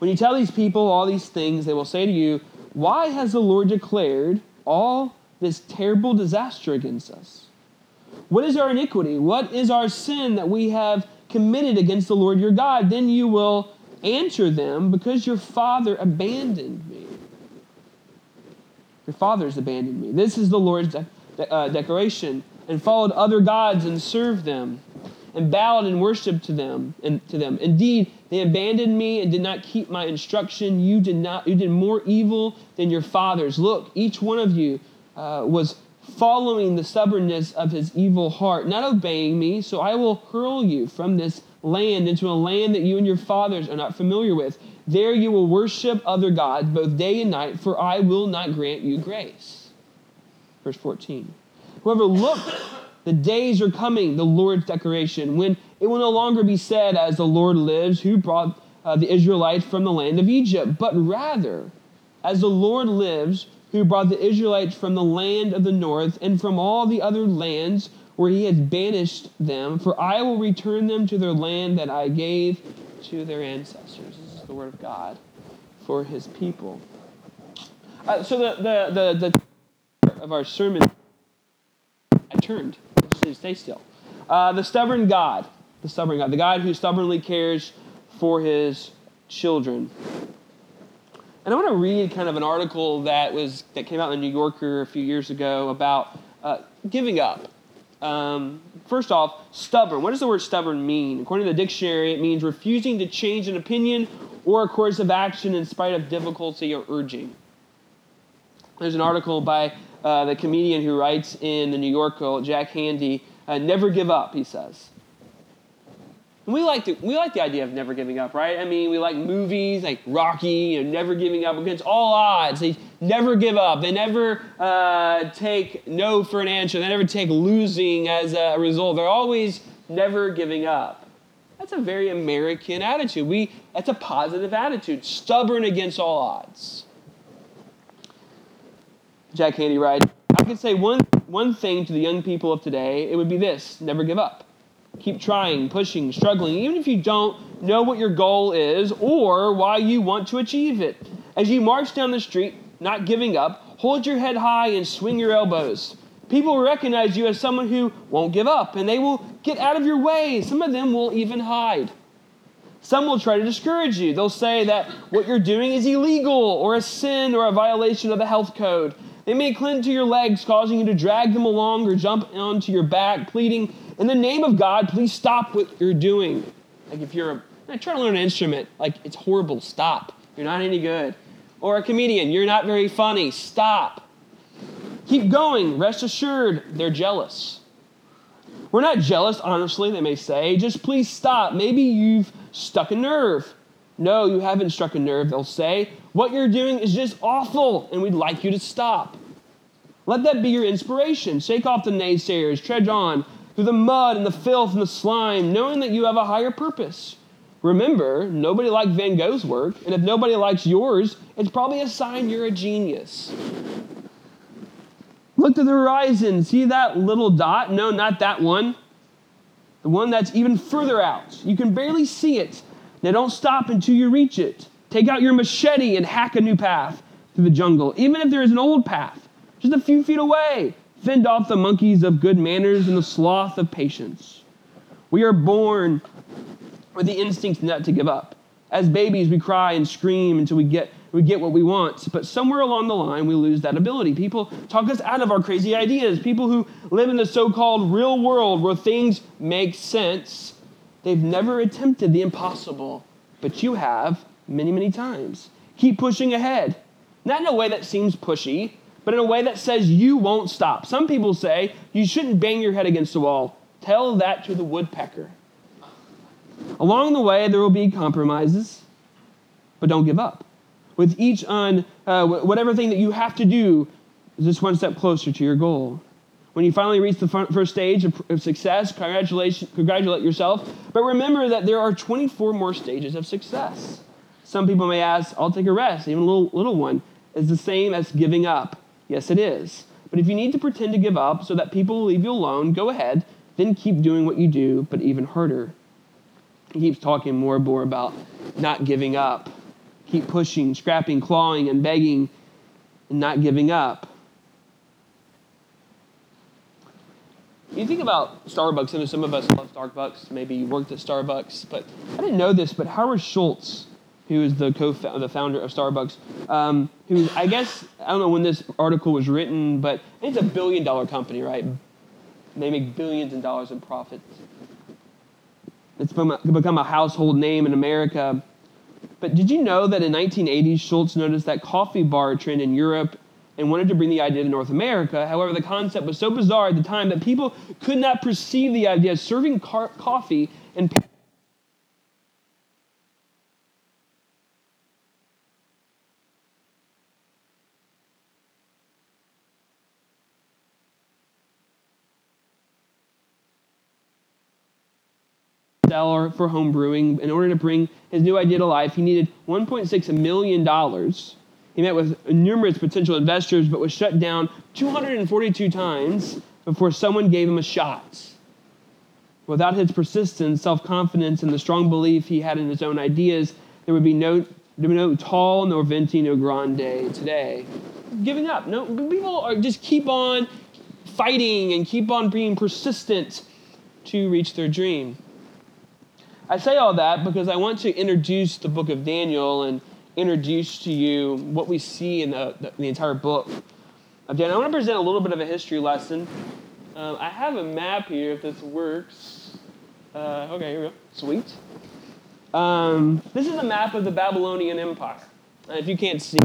When you tell these people all these things, they will say to you, Why has the Lord declared all this terrible disaster against us? What is our iniquity? What is our sin that we have committed against the Lord your God? Then you will answer them, Because your father abandoned me. Your fathers abandoned me. This is the Lord's de- de- uh, declaration, and followed other gods and served them, and bowed and worshipped to them and to them. Indeed, they abandoned me and did not keep my instruction. You did not. You did more evil than your fathers. Look, each one of you uh, was following the stubbornness of his evil heart, not obeying me. So I will hurl you from this land into a land that you and your fathers are not familiar with. There you will worship other gods both day and night, for I will not grant you grace. Verse 14. Whoever look, the days are coming, the Lord's declaration, when it will no longer be said, as the Lord lives, who brought uh, the Israelites from the land of Egypt, but rather, as the Lord lives, who brought the Israelites from the land of the north and from all the other lands where he has banished them, for I will return them to their land that I gave to their ancestors. This is the word of God for his people. Uh, so the, the, the, the of our sermon, I turned. Stay still. Uh, the stubborn God, the stubborn God, the God who stubbornly cares for his children. And I want to read kind of an article that was that came out in the New Yorker a few years ago about uh, giving up. Um, first off, stubborn. What does the word stubborn mean? According to the dictionary, it means refusing to change an opinion or a course of action in spite of difficulty or urging. There's an article by uh, the comedian who writes in the New Yorker, Jack Handey. Uh, never give up, he says. And we like, to, we like the idea of never giving up, right? I mean, we like movies like Rocky, you know, never giving up against all odds. They never give up. They never uh, take no for an answer. They never take losing as a result. They're always never giving up. That's a very American attitude. We, that's a positive attitude, stubborn against all odds. Jack Handey writes, I could say one, one thing to the young people of today, it would be this never give up. Keep trying, pushing, struggling, even if you don't know what your goal is or why you want to achieve it. As you march down the street, not giving up, hold your head high and swing your elbows. People recognize you as someone who won't give up, and they will get out of your way. Some of them will even hide. Some will try to discourage you. They'll say that what you're doing is illegal or a sin or a violation of the health code. They may cling to your legs, causing you to drag them along or jump onto your back, pleading, In the name of God, please stop what you're doing. Like if you're trying to learn an instrument, like it's horrible, stop. You're not any good. Or a comedian, you're not very funny, stop. Keep going, rest assured, they're jealous. We're not jealous, honestly, they may say. Just please stop. Maybe you've stuck a nerve. No, you haven't struck a nerve, they'll say. What you're doing is just awful, and we'd like you to stop. Let that be your inspiration. Shake off the naysayers, tread on through the mud and the filth and the slime, knowing that you have a higher purpose. Remember, nobody liked Van Gogh's work, and if nobody likes yours, it's probably a sign you're a genius. Look to the horizon. See that little dot? No, not that one. The one that's even further out. You can barely see it. Now don't stop until you reach it. Take out your machete and hack a new path through the jungle, even if there is an old path, just a few feet away. Fend off the monkeys of good manners and the sloth of patience. We are born with the instinct not to give up. As babies, we cry and scream until we get, we get what we want. But somewhere along the line, we lose that ability. People talk us out of our crazy ideas. People who live in the so called real world where things make sense, they've never attempted the impossible. But you have many, many times. Keep pushing ahead. Not in a way that seems pushy, but in a way that says you won't stop. Some people say you shouldn't bang your head against the wall. Tell that to the woodpecker. Along the way, there will be compromises, but don't give up. With each on uh, whatever thing that you have to do is just one step closer to your goal. When you finally reach the first stage of success, congratulate, congratulate yourself. But remember that there are 24 more stages of success. Some people may ask, I'll take a rest, even a little, little one. Is the same as giving up. Yes, it is. But if you need to pretend to give up so that people will leave you alone, go ahead. Then keep doing what you do, but even harder. He keeps talking more and more about not giving up. keep pushing, scrapping, clawing, and begging, and not giving up. You think about Starbucks, I know some of us love Starbucks. Maybe you worked at Starbucks, but I didn't know this, but Howard Schultz, who is the co the founder of Starbucks, um, who I guess I don't know when this article was written, but it's a billion dollar company, right? They make billions of dollars in profits. It's become a household name in America. But did you know that in 1980s, Schultz noticed that coffee bar trend in Europe and wanted to bring the idea to North America? However, the concept was so bizarre at the time that people could not perceive the idea of serving car- coffee and dollar for home brewing. In order to bring his new idea to life, he needed $1.6 million. He met with numerous potential investors, but was shut down 242 times before someone gave him a shot. Without his persistence, self confidence, and the strong belief he had in his own ideas, there would be no, no tall, nor venti, grande today. Giving up. No, people are just keep on fighting and keep on being persistent to reach their dream. I say all that because I want to introduce the book of Daniel and introduce to you what we see in the, the, the entire book of Daniel. I want to present a little bit of a history lesson. Um, I have a map here if this works. Uh, okay, here we go. Sweet. Um, this is a map of the Babylonian Empire. Uh, if you can't see,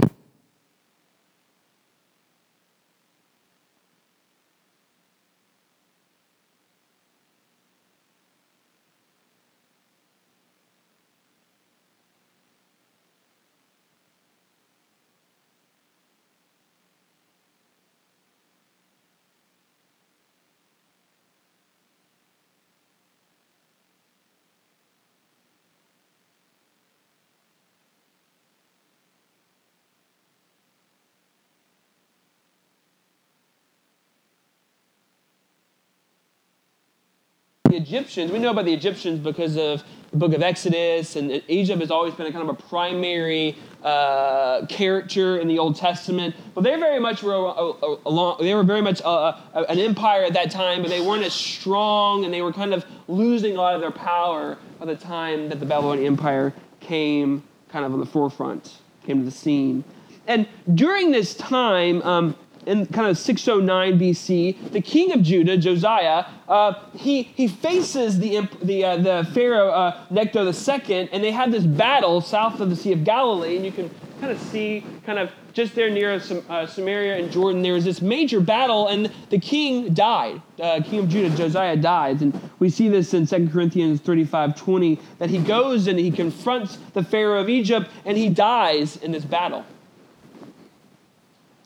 the Egyptians, we know about the Egyptians because of the book of Exodus, and Egypt has always been a kind of a primary uh, character in the Old Testament. But they very much were a, a, they were very much an empire at that time, but they weren't as strong, and they were kind of losing a lot of their power by the time that the Babylonian Empire came kind of on the forefront, came to the scene. And during this time, um, in kind of 609 BC, the king of Judah, Josiah, uh, he, he faces the, the, uh, the Pharaoh uh, Necho II, and they have this battle south of the Sea of Galilee, and you can kind of see, kind of just there near uh, Samaria and Jordan, there was this major battle, and the king died. Uh, king of Judah, Josiah, dies. And we see this in 2 Corinthians 35 20, that he goes and he confronts the Pharaoh of Egypt, and he dies in this battle.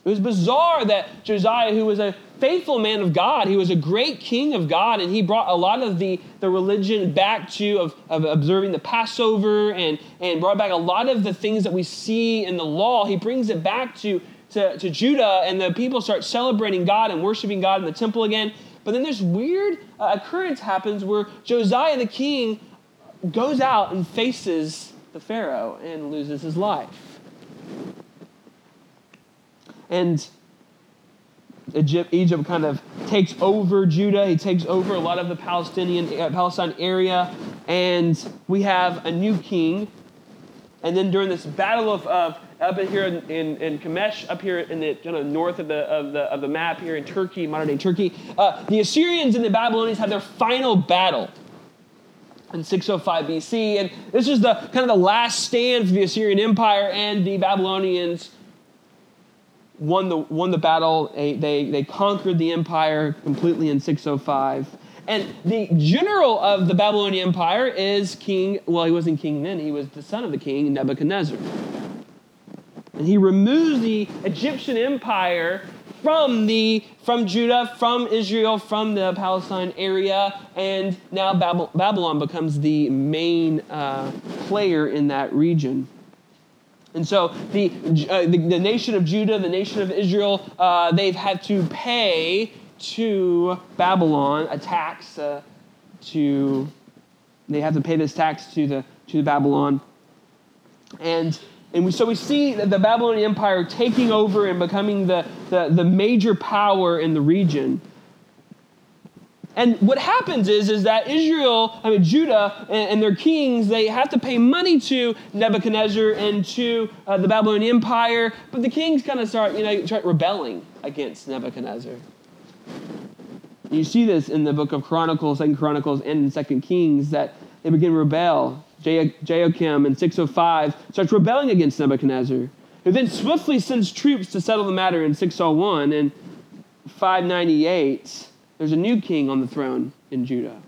It was bizarre that Josiah, who was a faithful man of God, he was a great king of God, and he brought a lot of the, the religion back to of, of observing the Passover and, and brought back a lot of the things that we see in the law. He brings it back to, to, to Judah, and the people start celebrating God and worshiping God in the temple again. But then this weird uh, occurrence happens where Josiah the king goes out and faces the Pharaoh and loses his life. And Egypt, Egypt kind of takes over Judah. He takes over a lot of the Palestinian uh, Palestine area, and we have a new king. And then during this battle of, of up here in, in, in Carchemish, up here in the kind of north of the, of the, of the map here in Turkey, modern day Turkey, uh, the Assyrians and the Babylonians have their final battle in 605 BC. And this is the kind of the last stand for the Assyrian Empire, and the Babylonians won the, won the battle. They, they, they conquered the empire completely in 605. And the general of the Babylonian Empire is King, well, he wasn't king then, he was the son of the king, Nebuchadnezzar. And he removes the Egyptian empire from the from Judah, from Israel, from the Palestine area, and now Babylon becomes the main uh, player in that region. And so the, uh, the, the, nation of Judah, the nation of Israel, uh, they've had to pay to Babylon a tax uh, to, they have to pay this tax to the, to Babylon. And And we, so we see the Babylonian Empire taking over and becoming the, the, the major power in the region. And what happens is, is that Israel, I mean Judah, and, and their kings, they have to pay money to Nebuchadnezzar and to uh, the Babylonian Empire. But the kings kind of start, you know, start rebelling against Nebuchadnezzar. You see this in the book of Chronicles, Second Chronicles, and in Second Kings that they begin to rebel. Jehoiakim in 605 starts rebelling against Nebuchadnezzar, who then swiftly sends troops to settle the matter in 601 and 598 there's a new king on the throne in Judah.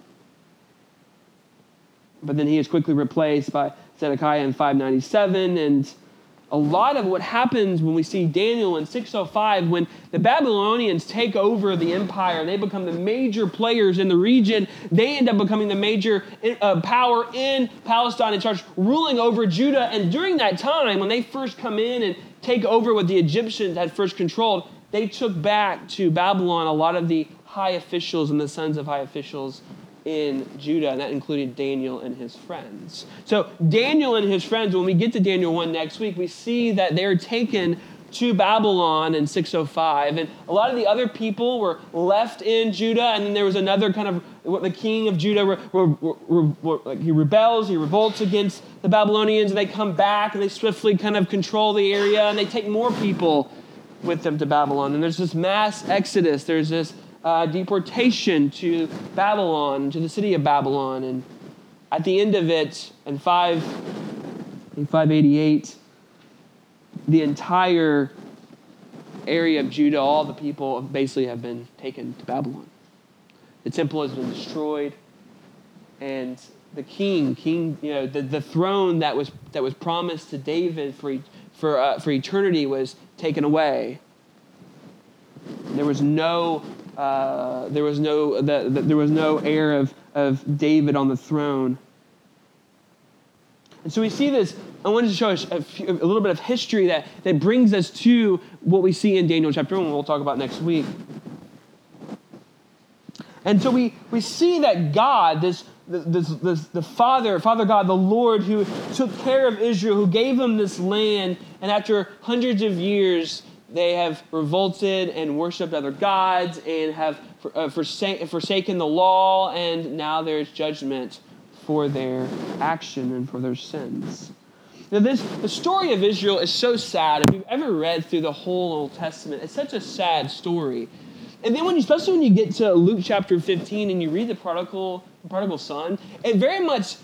But then he is quickly replaced by Zedekiah in 597. And a lot of what happens when we see Daniel in 605, when the Babylonians take over the empire they become the major players in the region, they end up becoming the major uh, power in Palestine and starts ruling over Judah. And during that time, when they first come in and take over what the Egyptians had first controlled, they took back to Babylon a lot of the high officials and the sons of high officials in Judah, and that included Daniel and his friends. So, Daniel and his friends, when we get to Daniel 1 next week, we see that they're taken to Babylon in 605. And a lot of the other people were left in Judah, and then there was another kind of what the king of Judah, re, re, re, he rebels, he revolts against the Babylonians, and they come back and they swiftly kind of control the area, and they take more people with them to Babylon. And there's this mass exodus, there's this uh, deportation to Babylon, to the city of Babylon. And at the end of it, in 5, in 588, the entire area of Judah, all the people basically have been taken to Babylon. The temple has been destroyed, and the king, king, you know, the, the throne that was that was promised to David for for uh, for eternity was taken away. There was no uh, there was no the, the, there was no heir of, of David on the throne. And so we see this. I wanted to show us a, few, a, little bit of history that, that brings us to what we see in Daniel chapter 1, we'll talk about next week. And so we, we see that God, this, this, this, the Father, Father God, the Lord, who took care of Israel, who gave them this land, and after hundreds of years, they have revolted and worshiped other gods and have uh, forsaken the law, and now there's judgment for their action and for their sins. Now, this the story of Israel is so sad. If you've ever read through the whole Old Testament, it's such a sad story. And then when especially when you get to Luke chapter 15 and you read the prodigal, prodigal son, it very much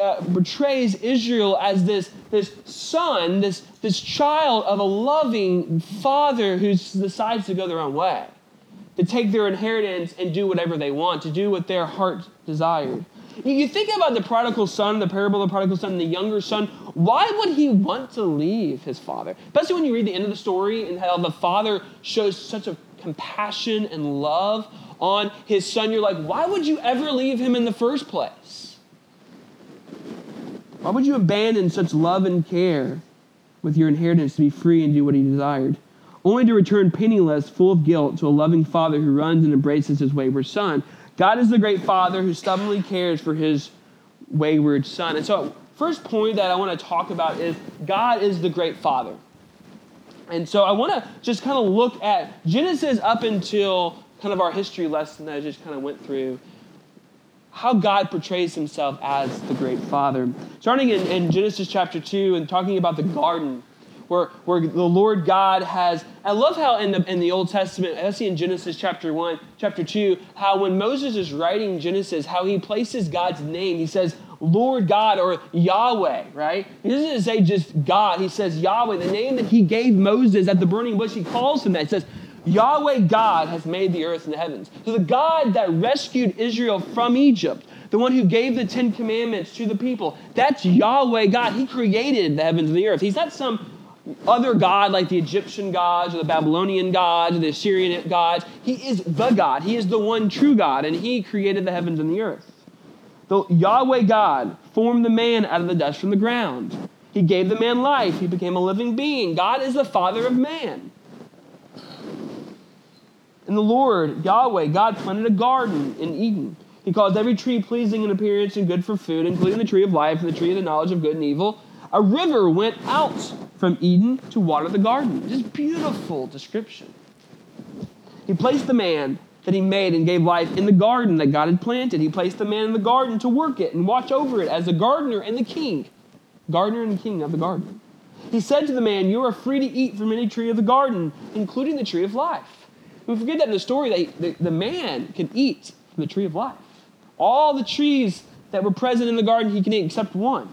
uh, portrays Israel as this, this son, this, this child of a loving father who decides to go their own way, to take their inheritance and do whatever they want, to do what their heart desired. You think about the prodigal son, the parable of the prodigal son, the younger son. Why would he want to leave his father? Especially when you read the end of the story and how the father shows such a compassion and love on his son, you're like, why would you ever leave him in the first place? Why would you abandon such love and care with your inheritance to be free and do what he desired? Only to return penniless, full of guilt, to a loving father who runs and embraces his wayward son. God is the great father who stubbornly cares for his wayward son. And so, first point that I want to talk about is God is the great father. And so I want to just kind of look at Genesis up until kind of our history lesson that I just kind of went through. How God portrays himself as the great father. Starting in, in Genesis chapter 2 and talking about the garden where, where the Lord God has. I love how in the, in the Old Testament, I see in Genesis chapter 1, chapter 2, how when Moses is writing Genesis, how he places God's name. He says, Lord God or Yahweh, right? He doesn't say just God. He says Yahweh, the name that he gave Moses at the burning bush. He calls him that. He says, Yahweh God has made the earth and the heavens. So the God that rescued Israel from Egypt, the one who gave the Ten Commandments to the people, that's Yahweh God. He created the heavens and the earth. He's not some other God like the Egyptian gods or the Babylonian gods or the Assyrian gods. He is the God. He is the one true God, and He created the heavens and the earth. The Yahweh God formed the man out of the dust from the ground. He gave the man life. He became a living being. God is the father of man. And the Lord, Yahweh, God planted a garden in Eden. He caused every tree pleasing in appearance and good for food, including the tree of life and the tree of the knowledge of good and evil. A river went out from Eden to water the garden. Just beautiful description. He placed the man that he made and gave life in the garden that God had planted. He placed the man in the garden to work it and watch over it as the gardener and the king, gardener and king of the garden. He said to the man, You are free to eat from any tree of the garden, including the tree of life. We forget that in the story that the, the man can eat from the tree of life. All the trees that were present in the garden he can eat except one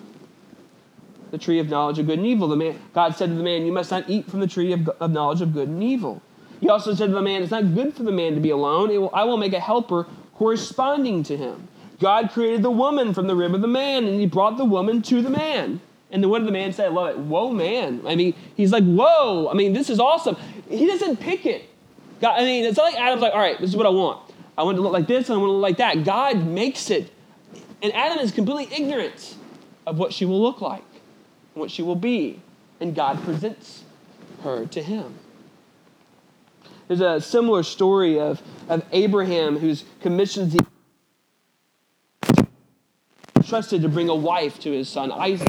the tree of knowledge of good and evil. The man, God said to the man, You must not eat from the tree of, of knowledge of good and evil. He also said to the man, It's not good for the man to be alone. Will, I will make a helper corresponding to him. God created the woman from the rib of the man, and he brought the woman to the man. And then what did the man say? I love it. Whoa, man. I mean, he's like, whoa. I mean, this is awesome. He doesn't pick it. God, I mean, it's not like Adam's like, all right, this is what I want. I want to look like this, and I want to look like that. God makes it. And Adam is completely ignorant of what she will look like what she will be. And God presents her to him. There's a similar story of, of Abraham who's commissions the trusted to bring a wife to his son Isaac.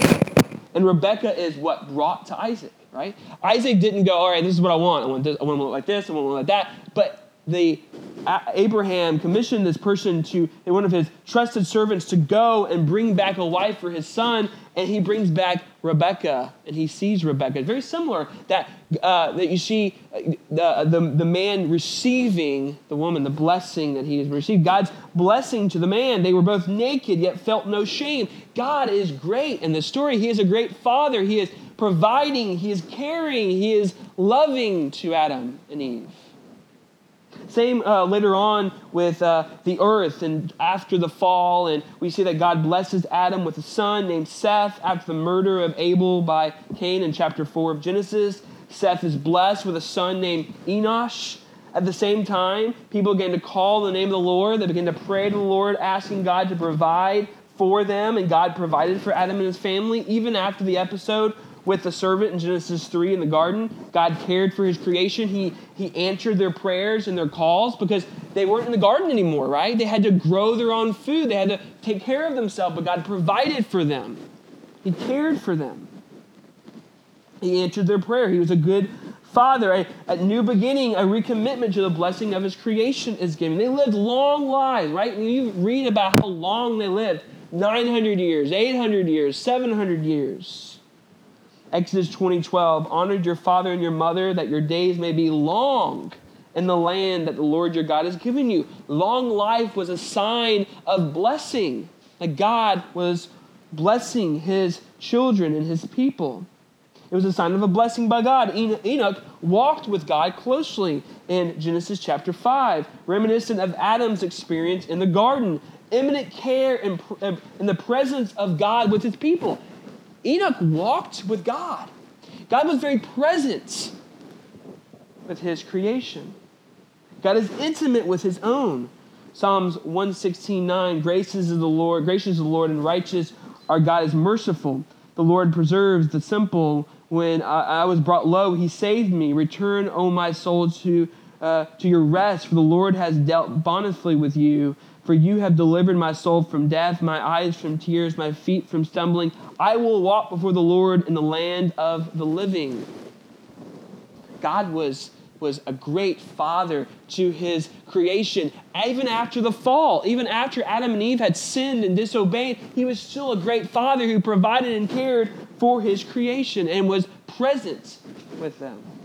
And Rebecca is what brought to Isaac, right? Isaac didn't go, all right, this is what I want. I want, this, I want to look like this, I want to look like that. But the Abraham commissioned this person to one of his trusted servants to go and bring back a wife for his son, and he brings back Rebecca, and he sees Rebecca. Very similar that uh, that you see uh, the, the the man receiving the woman, the blessing that he has received, God's blessing to the man. They were both naked yet felt no shame. God is great in this story. He is a great father. He is providing. He is caring. He is loving to Adam and Eve. Same uh, later on with uh, the earth and after the fall, and we see that God blesses Adam with a son named Seth after the murder of Abel by Cain in chapter 4 of Genesis. Seth is blessed with a son named Enosh. At the same time, people began to call the name of the Lord. They began to pray to the Lord, asking God to provide for them, and God provided for Adam and his family, even after the episode with the serpent in Genesis 3 in the garden. God cared for his creation. He, he answered their prayers and their calls because they weren't in the garden anymore, right? They had to grow their own food, they had to take care of themselves, but God provided for them. He cared for them. He answered their prayer. He was a good father. A, a, new beginning, a recommitment to the blessing of his creation is given. They lived long lives, right? When you read about how long they lived 900 years, 800 years, 700 years. Exodus 20:12, honored your father and your mother that your days may be long in the land that the Lord your God has given you. Long life was a sign of blessing. That God was blessing his children and his people. It was a sign of a blessing by God. Enoch walked with God closely in Genesis chapter 5, reminiscent of Adam's experience in the garden. Imminent care in, in the presence of God with his people. Enoch walked with God. God was very present with his creation. God is intimate with his own. Psalms 116:9, gracious is the Lord, gracious is the Lord, and righteous our God is merciful. The Lord preserves the simple. When I, I was brought low, he saved me. Return, O my soul, to, uh, to your rest, for the Lord has dealt bountifully with you. For you have delivered my soul from death, my eyes from tears, my feet from stumbling. I will walk before the Lord in the land of the living. God was, was a great father to his creation. Even after the fall, even after Adam and Eve had sinned and disobeyed, he was still a great father who provided and cared for his creation and was present with them.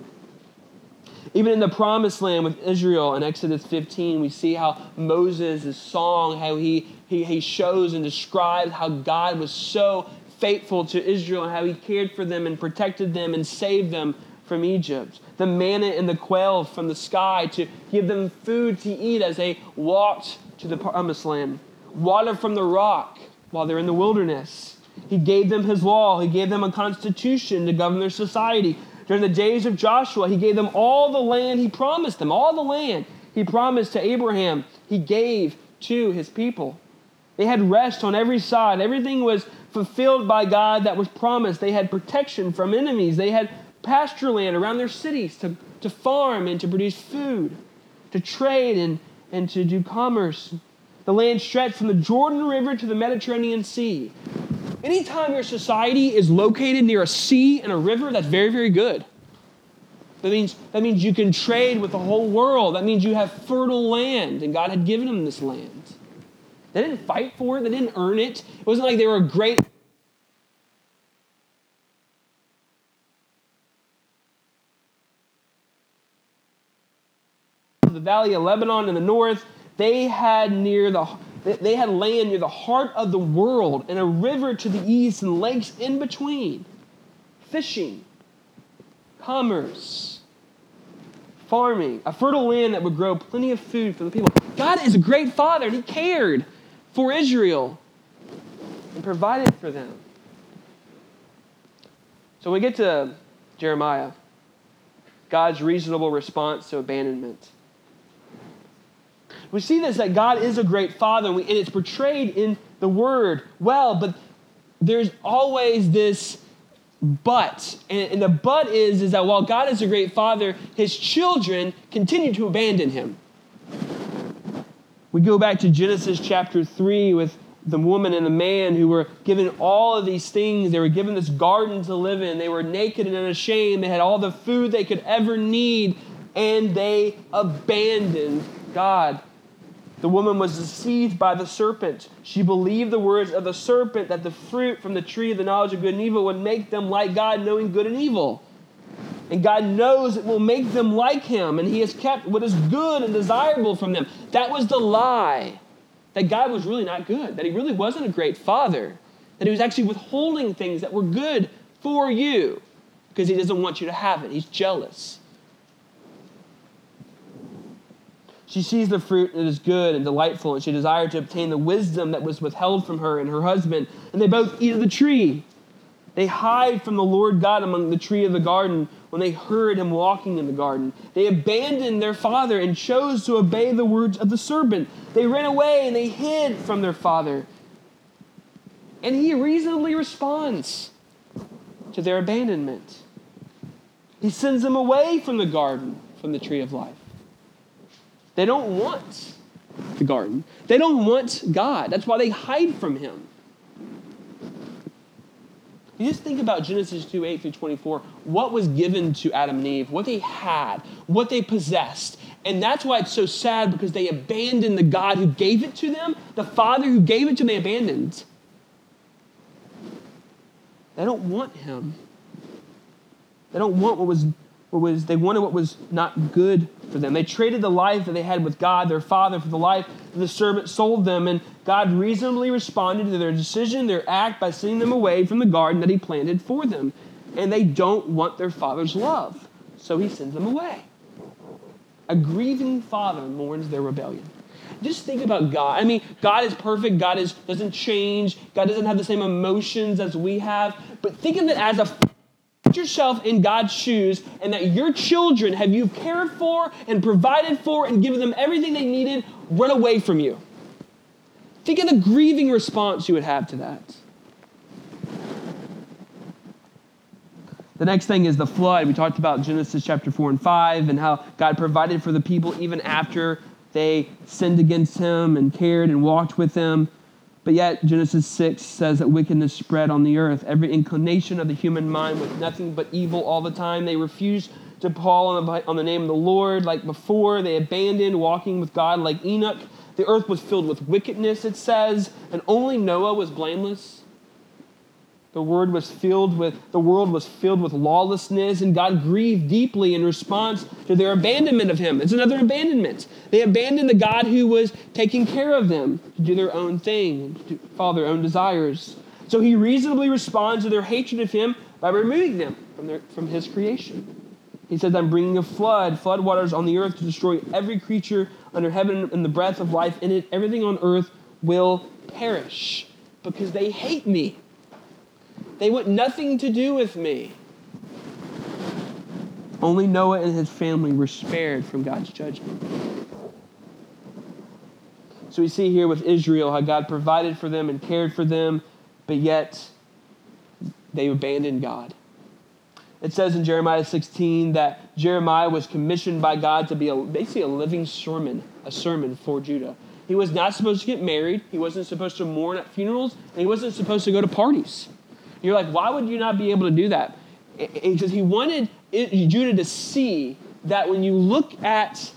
Even in the promised land with Israel in Exodus 15, we see how Moses' song, how he, he, he shows and describes how God was so faithful to Israel and how he cared for them and protected them and saved them from Egypt. The manna and the quail from the sky to give them food to eat as they walked to the promised land. Water from the rock while they're in the wilderness. He gave them his law. He gave them a constitution to govern their society. During the days of Joshua, he gave them all the land he promised them, all the land he promised to Abraham, he gave to his people. They had rest on every side. Everything was fulfilled by God that was promised. They had protection from enemies. They had pasture land around their cities to, to farm and to produce food, to trade and, and to do commerce. The land stretched from the Jordan River to the Mediterranean Sea. Anytime your society is located near a sea and a river, that's very, very good. That means, that means you can trade with the whole world. That means you have fertile land, and God had given them this land. They didn't fight for it, they didn't earn it. It wasn't like they were a great the valley of Lebanon in the north, they had near the they had land near the heart of the world and a river to the east and lakes in between. Fishing, commerce, farming, a fertile land that would grow plenty of food for the people. God is a great father and he cared for Israel and provided for them. So we get to Jeremiah, God's reasonable response to abandonment. We see this that God is a great father, and, we, and it's portrayed in the word well, but there's always this but. And, and the but is, is that while God is a great father, his children continue to abandon him. We go back to Genesis chapter 3 with the woman and the man who were given all of these things. They were given this garden to live in. They were naked and unashamed. They had all the food they could ever need, and they abandoned God. The woman was deceived by the serpent. She believed the words of the serpent that the fruit from the tree of the knowledge of good and evil would make them like God, knowing good and evil. And God knows it will make them like Him, and He has kept what is good and desirable from them. That was the lie that God was really not good, that He really wasn't a great Father, that He was actually withholding things that were good for you because He doesn't want you to have it. He's jealous. She sees the fruit that is good and delightful, and she desired to obtain the wisdom that was withheld from her and her husband, and they both eat of the tree. They hide from the Lord God among the tree of the garden when they heard him walking in the garden. They abandoned their father and chose to obey the words of the serpent. They ran away and they hid from their father. And he reasonably responds to their abandonment. He sends them away from the garden, from the tree of life. They don't want the garden. They don't want God. That's why they hide from Him. You just think about Genesis 2 8 through 24, what was given to Adam and Eve, what they had, what they possessed. And that's why it's so sad because they abandoned the God who gave it to them, the Father who gave it to them, they abandoned. They don't want Him. They don't want what was what was they wanted what was not good for them. They traded the life that they had with God, their father, for the life that the serpent sold them, and God reasonably responded to their decision, their act, by sending them away from the garden that He planted for them. And they don't want their father's love, so He sends them away. A grieving father mourns their rebellion. Just think about God. I mean, God is perfect. God is, doesn't change. God doesn't have the same emotions as we have. But think of it as a yourself in God's shoes and that your children have you cared for and provided for and given them everything they needed run away from you. Think of the grieving response you would have to that. The next thing is the flood. We talked about Genesis chapter 4 and 5 and how God provided for the people even after they sinned against him and cared and walked with them. But yet, Genesis 6 says that wickedness spread on the earth. Every inclination of the human mind with nothing but evil all the time. They refused to call on the, on the name of the Lord like before. They abandoned walking with God like Enoch. The earth was filled with wickedness, it says, and only Noah was blameless. The word was filled with the world was filled with lawlessness, and God grieved deeply in response to their abandonment of Him. It's another abandonment. They abandoned the God who was taking care of them to do their own thing, to follow their own desires. So He reasonably responds to their hatred of Him by removing them from, their, from His creation. He says, I'm bringing a flood, flood waters on the earth to destroy every creature under heaven and the breath of life in it. Everything on earth will perish because they hate me. They want nothing to do with me. Only Noah and his family were spared from God's judgment. So we see here with Israel how God provided for them and cared for them, but yet they abandoned God. It says in Jeremiah 16 that Jeremiah was commissioned by God to be a, basically a living sermon, a sermon for Judah. He was not supposed to get married. He wasn't supposed to mourn at funerals. And he wasn't supposed to go to parties. You're like, why would you not be able to do that? Because he wanted Judah to see that when you look at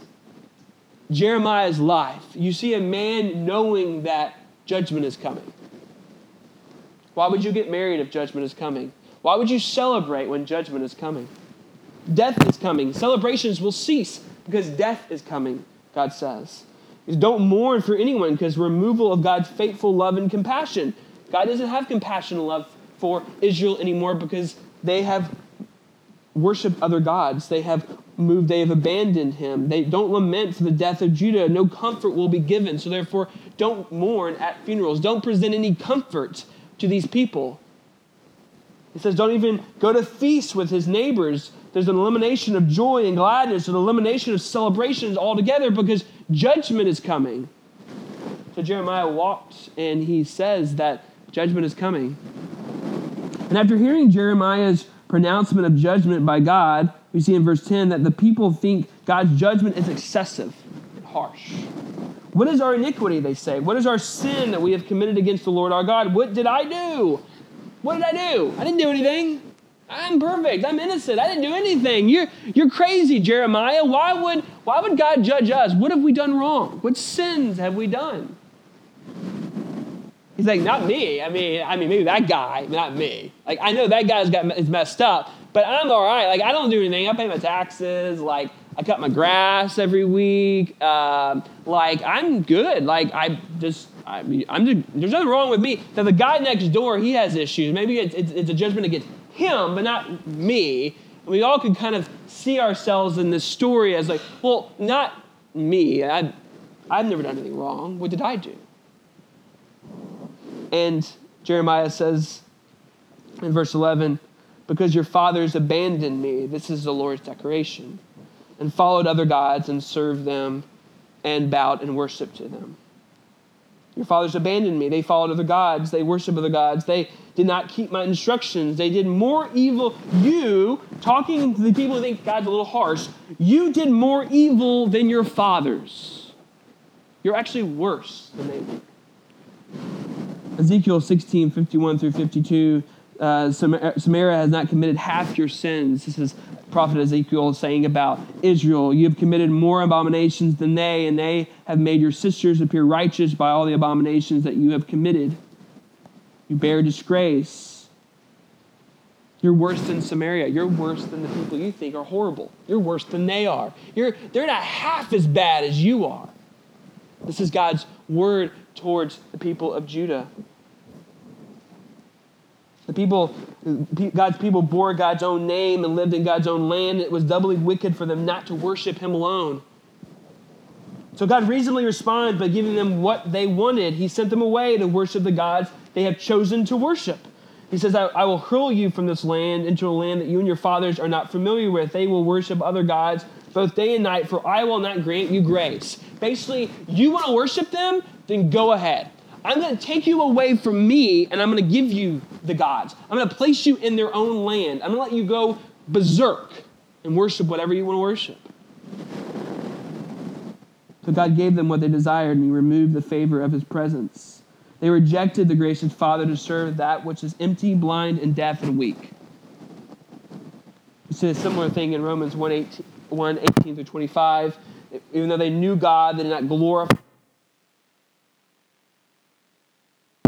Jeremiah's life, you see a man knowing that judgment is coming. Why would you get married if judgment is coming? Why would you celebrate when judgment is coming? Death is coming. Celebrations will cease because death is coming, God says. Don't mourn for anyone because removal of God's faithful love and compassion. God doesn't have compassion and love for Israel anymore because they have worshiped other gods. They have moved, they have abandoned him. They don't lament for the death of Judah. No comfort will be given. So therefore, don't mourn at funerals. Don't present any comfort to these people. He says, don't even go to feasts with his neighbors. There's an elimination of joy and gladness, an elimination of celebrations altogether because judgment is coming. So Jeremiah walks and he says that judgment is coming. And after hearing Jeremiah's pronouncement of judgment by God, we see in verse 10 that the people think God's judgment is excessive and harsh. What is our iniquity, they say? What is our sin that we have committed against the Lord our God? What did I do? What did I do? I didn't do anything. I'm perfect. I'm innocent. I didn't do anything. You're, you're crazy, Jeremiah. Why would, why would God judge us? What have we done wrong? What sins have we done? He's like, not me. I mean, I mean, maybe that guy, not me. Like, I know that guy's got is messed up, but I'm all right. Like, I don't do anything. I pay my taxes. Like, I cut my grass every week. Um, like, I'm good. Like, I just, I mean, I'm just, there's nothing wrong with me. Now, the guy next door, he has issues. Maybe it's, it's, it's a judgment against him, but not me. We all could kind of see ourselves in this story as like, well, not me. I, I've never done anything wrong. What did I do? And Jeremiah says in verse 11, Because your fathers abandoned me, this is the Lord's declaration, and followed other gods and served them and bowed and worshiped to them. Your fathers abandoned me. They followed other gods. They worshiped other gods. They did not keep my instructions. They did more evil. You, talking to the people who think God's a little harsh, you did more evil than your fathers. You're actually worse than they were. Ezekiel 16, 51 through 52, uh, Samaria has not committed half your sins. This is prophet Ezekiel saying about Israel. You have committed more abominations than they, and they have made your sisters appear righteous by all the abominations that you have committed. You bear disgrace. You're worse than Samaria. You're worse than the people you think are horrible. You're worse than they are. You're, they're not half as bad as you are. This is God's word towards the people of Judah. The people, God's people bore God's own name and lived in God's own land. It was doubly wicked for them not to worship Him alone. So God reasonably responded by giving them what they wanted. He sent them away to worship the gods they have chosen to worship. He says, I, I, will hurl you from this land into a land that you and your fathers are not familiar with. They will worship other gods both day and night, for I will not grant you grace. Basically, you want to worship them? Then go ahead. I'm going to take you away from me and I'm going to give you the gods. I'm going to place you in their own land. I'm going to let you go berserk and worship whatever you want to worship. So God gave them what they desired and He removed the favor of His presence. They rejected the gracious Father to serve that which is empty, blind, and deaf and weak. We see a similar thing in Romans 1 18, 1 18 through 25. Even though they knew God, they did not glorify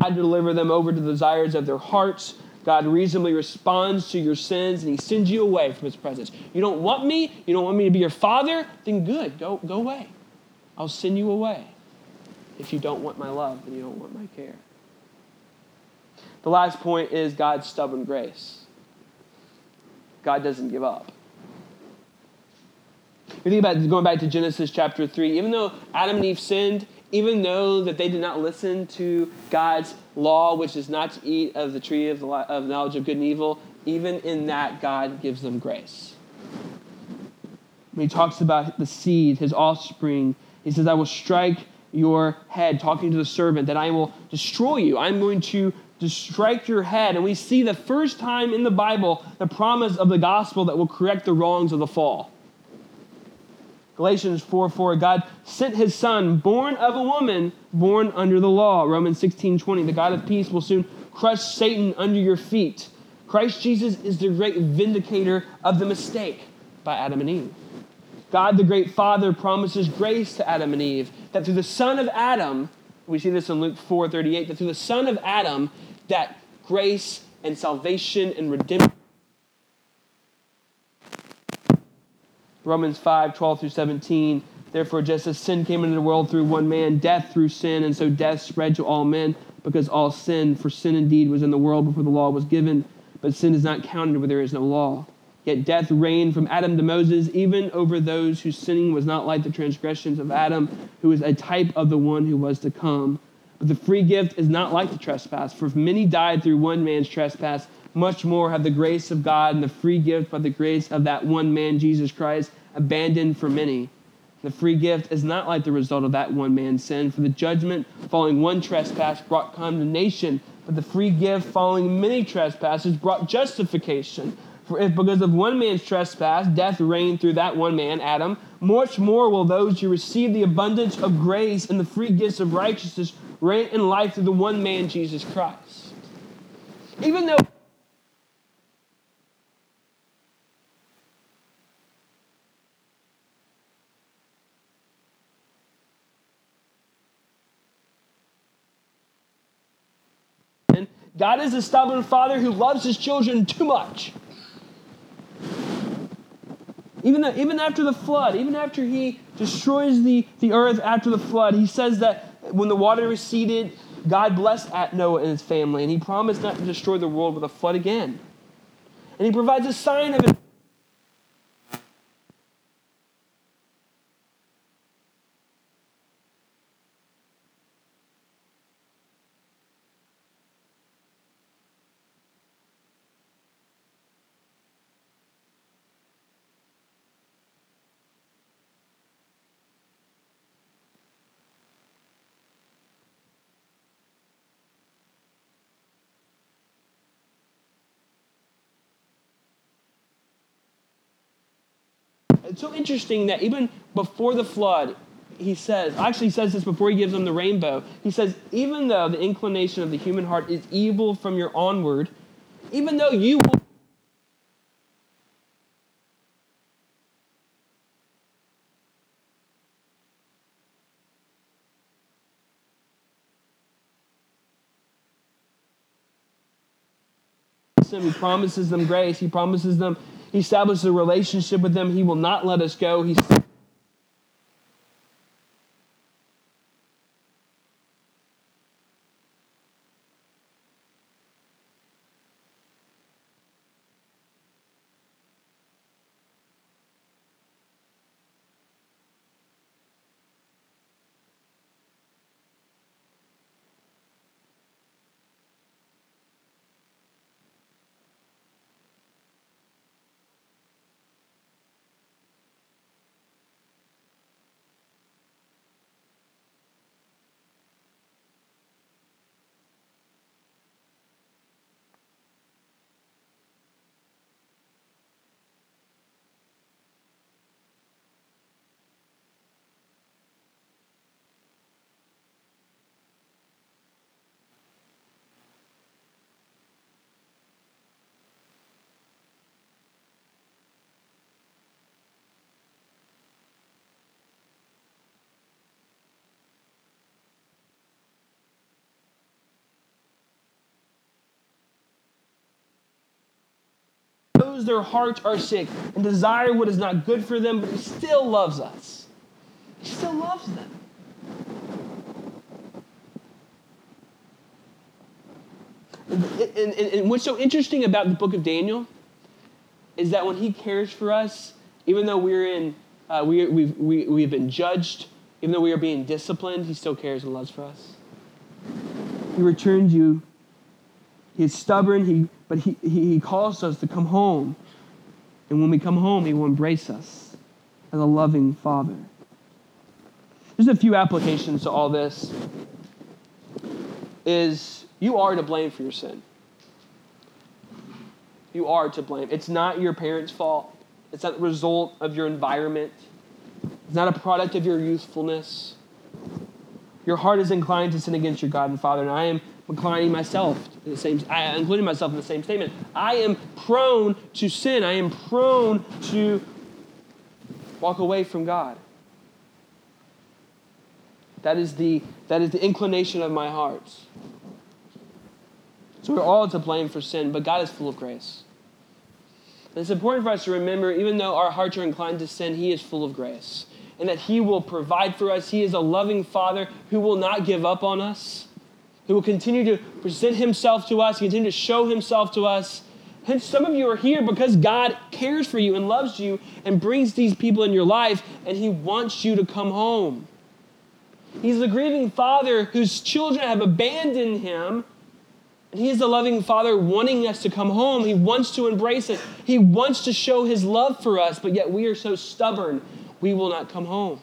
God deliver them over to the desires of their hearts. God reasonably responds to your sins and he sends you away from his presence. You don't want me? You don't want me to be your father? Then good, go, go away. I'll send you away. If you don't want my love, then you don't want my care. The last point is God's stubborn grace. God doesn't give up. You think about going back to Genesis chapter 3, even though Adam and Eve sinned, even though that they did not listen to God's law, which is not to eat of the tree of, the, of knowledge of good and evil, even in that, God gives them grace. When he talks about the seed, his offspring, he says, I will strike your head, talking to the serpent, that I will destroy you. I'm going to to strike your head. And we see the first time in the Bible the promise of the gospel that will correct the wrongs of the fall. Galatians 4 4, God sent his son, born of a woman, born under the law. Romans 16 20, the God of peace will soon crush Satan under your feet. Christ Jesus is the great vindicator of the mistake by Adam and Eve. God, the great Father, promises grace to Adam and Eve, that through the son of Adam, we see this in Luke 4 38, that through the son of Adam, that grace and salvation and redemption Romans 5 12 through 17. Therefore, just as sin came into the world through one man, death through sin, and so death spread to all men because all sin, for sin indeed was in the world before the law was given, but sin is not counted where there is no law. Yet death reigned from Adam to Moses, even over those whose sinning was not like the transgressions of Adam, who is a type of the one who was to come. But the free gift is not like the trespass, for if many died through one man's trespass, much more have the grace of God and the free gift by the grace of that one man, Jesus Christ, abandoned for many. The free gift is not like the result of that one man's sin, for the judgment following one trespass brought condemnation, but the free gift following many trespasses brought justification. For if because of one man's trespass death reigned through that one man, Adam, much more will those who receive the abundance of grace and the free gifts of righteousness reign in life through the one man, Jesus Christ. Even though God is a stubborn father who loves his children too much. Even, even after the flood, even after he destroys the, the earth after the flood, he says that when the water receded, God blessed at Noah and his family, and he promised not to destroy the world with a flood again. And he provides a sign of it. It's so interesting that even before the flood, he says, actually, he says this before he gives them the rainbow. He says, even though the inclination of the human heart is evil from your onward, even though you will He promises them grace. He promises them he establishes a relationship with them. He will not let us go. He's knows their hearts are sick and desire what is not good for them, but he still loves us. He still loves them. And, and, and, what's so interesting about the book of Daniel is that when he cares for us, even though we're in, uh, we, we've, we, we've been judged, even though we are being disciplined, he still cares and loves for us. He returns you. He's stubborn. He but he, he calls us to come home. And when we come home, he will embrace us as a loving father. There's a few applications to all this. Is you are to blame for your sin. You are to blame. It's not your parents' fault. It's not the result of your environment. It's not a product of your youthfulness. Your heart is inclined to sin against your God and Father, and I am inclining myself in the same, I, including myself in the same statement. I am prone to sin. I am prone to walk away from God. That is the, that is the inclination of my heart. So we're all to blame for sin, but God is full of grace. And it's important for us to remember, even though our hearts are inclined to sin, He is full of grace. And that He will provide for us. He is a loving Father who will not give up on us, who will continue to present Himself to us, continue to show Himself to us. Hence, some of you are here because God cares for you and loves you and brings these people in your life, and He wants you to come home. He's the grieving father whose children have abandoned him. And he is the loving father wanting us to come home. He wants to embrace it. He wants to show his love for us, but yet we are so stubborn, we will not come home.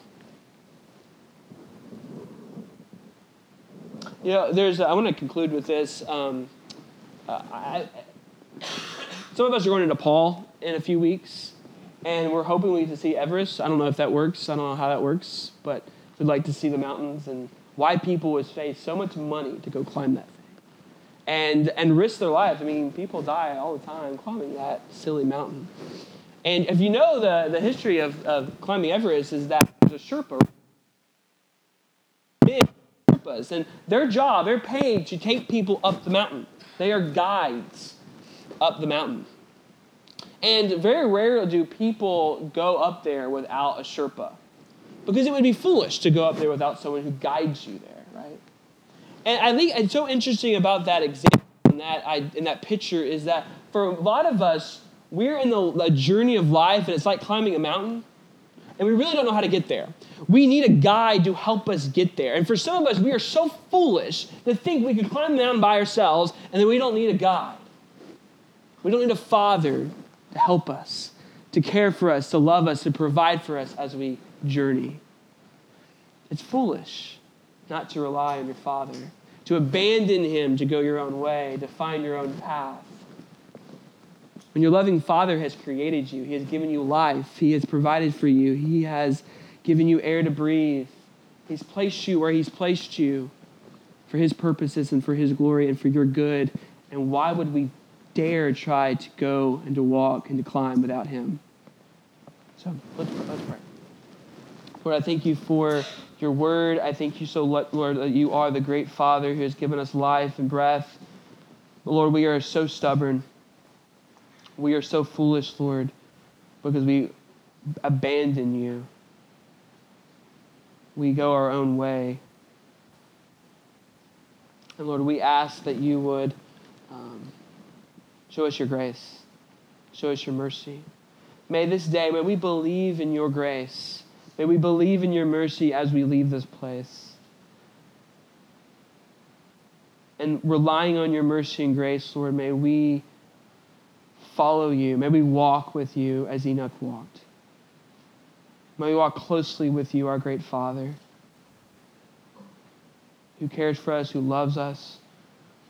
You know, there's, I want to conclude with this. Um, uh, I, some of us are going to Nepal in a few weeks, and we're hoping we to see Everest. I don't know if that works. I don't know how that works, but we'd like to see the mountains and why people would pay so much money to go climb that thing and, and risk their life. I mean, people die all the time climbing that silly mountain. And if you know the, the history of, of climbing Everest, is that there's a Sherpa, And their job, they're paid to take people up the mountain. They are guides up the mountain. And very rarely do people go up there without a Sherpa because it would be foolish to go up there without someone who guides you there, right? And I think it's so interesting about that example and that I, in that picture is that for a lot of us, we're in the, the journey of life, and it's like climbing a mountain, and we really don't know how to get there. We need a guide to help us get there. And for some of us, we are so foolish to think we can climb the mountain by ourselves, and that we don't need a guide. We don't need a father to help us, to care for us, to love us, to provide for us as we journey. It's foolish not to rely on your Father, to abandon Him to go your own way, to find your own path. When your loving Father has created you, He has given you life, He has provided for you, He has given you air to breathe, He's placed you where He's placed you for His purposes and for His glory and for your good. And why would we dare try to go and to walk and to climb without Him? So let's, let's pray. Lord, I thank you for your word. I thank you so, Lord, that you are the great Father who has given us life and breath. Lord, we are so stubborn. We are so foolish, Lord, because we abandon you. We go our own way. And Lord, we ask that you would um, show us your grace, show us your mercy. May this day, may we believe in your grace. May we believe in your mercy as we leave this place. And relying on your mercy and grace, Lord, may we follow you. May we walk with you as Enoch walked. May we walk closely with you, our great Father, who cares for us, who loves us,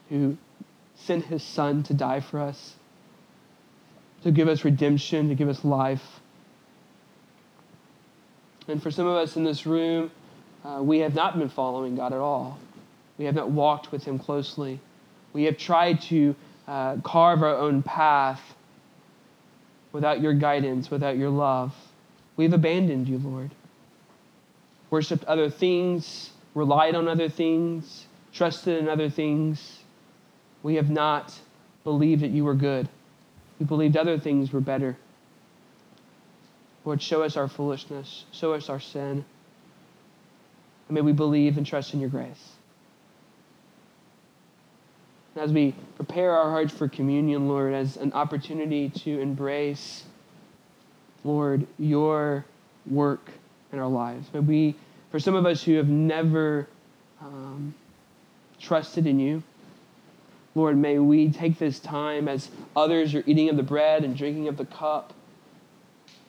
who sent his Son to die for us, to give us redemption, to give us life. And for some of us in this room, uh, we have not been following God at all. We have not walked with Him closely. We have tried to uh, carve our own path without your guidance, without your love. We've abandoned you, Lord. Worshipped other things, relied on other things, trusted in other things. We have not believed that you were good. We believed other things were better. Lord, show us our foolishness, show us our sin. And may we believe and trust in your grace. As we prepare our hearts for communion, Lord, as an opportunity to embrace, Lord, your work in our lives. May we, for some of us who have never um, trusted in you, Lord, may we take this time as others are eating of the bread and drinking of the cup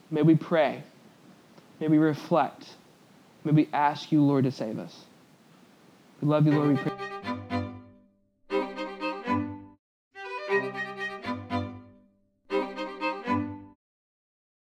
May we pray. May we reflect. May we ask you, Lord, to save us. We love you, Lord. We pray.